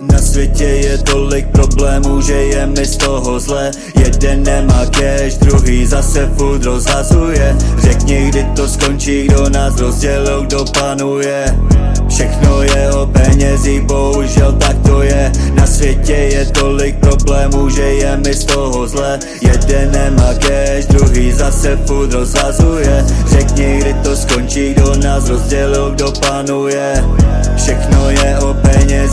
Na světě je tolik problémů, že je mi z toho zle Jeden nemá cash, druhý zase furt rozhazuje. Řekni, kdy to skončí, kdo nás rozdělil, kdo panuje. Všechno je o penězích, bohužel tak to je. Na světě je tolik problémů, že je mi z toho zle Jeden nemá cash, druhý zase furt rozhazuje. Řekni, kdy to skončí, kdo nás rozdělil, kdo panuje. Všechno je o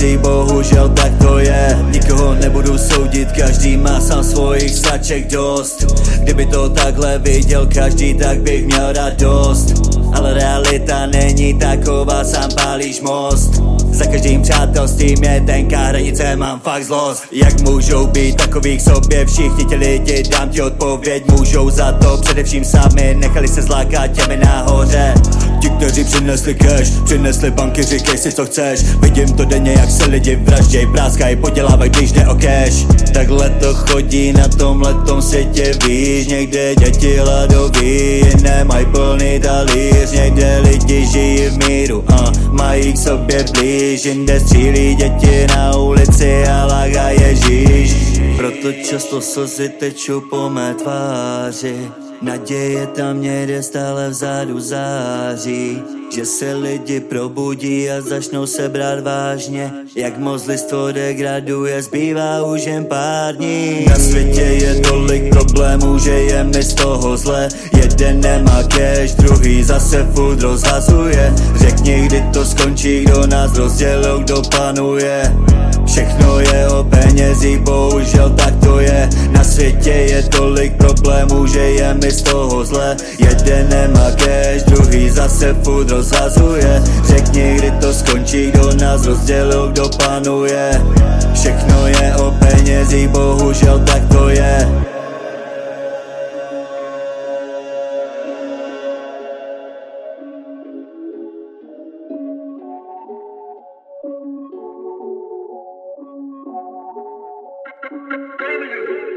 penězích, bohužel tak to je. Nikoho nebudu soudit, každý má sám svojich saček dost. Kdyby to takhle viděl každý, tak bych měl radost Ale realita není taková, sám pálíš most. Za každým přátelstvím je tenká hranice, mám fakt zlost. Jak můžou být takový k sobě všichni ti lidi, dám ti odpověď Můžou za to. Především sami, nechali se zlákat těmi nahoře Ti, kteří přinesli cash, přinesli banky, říkej si co chceš. Vidím to denně, jak se lidi vražděj, práskaj, podělávaj, když jde o cash. Takhle to chodí na tomhletom světě, víš Někde děti hladoví, jiné mají plný talíř Někde lidi žijí v míru, a mají k sobě blíž. Jinde střílí děti na ulici a lága Ježíš Proto často slzy tečou po mé tváři Naděje tam někde stále vzadu září Že se lidi probudí a začnou se brát vážně. Jak moc lidstvo degraduje, zbývá už jen pár dní. Na světě je tolik problémů, že je mi z toho zle Jeden nemá cash, druhý zase furt rozhazuje. Řekni, kdy to skončí, kdo nás rozdělil, kdo panuje Všechno je o penězích, bohužel tak to je. Na světě je tolik problémů, že je mi z toho zle Jeden nemá cash, druhý zase furt rozhazuje. Řekni, kdy to skončí, kdo nás rozdělil, kdo panuje. Všechno je o penězích, bohužel tak to വേണമെങ്കിൽ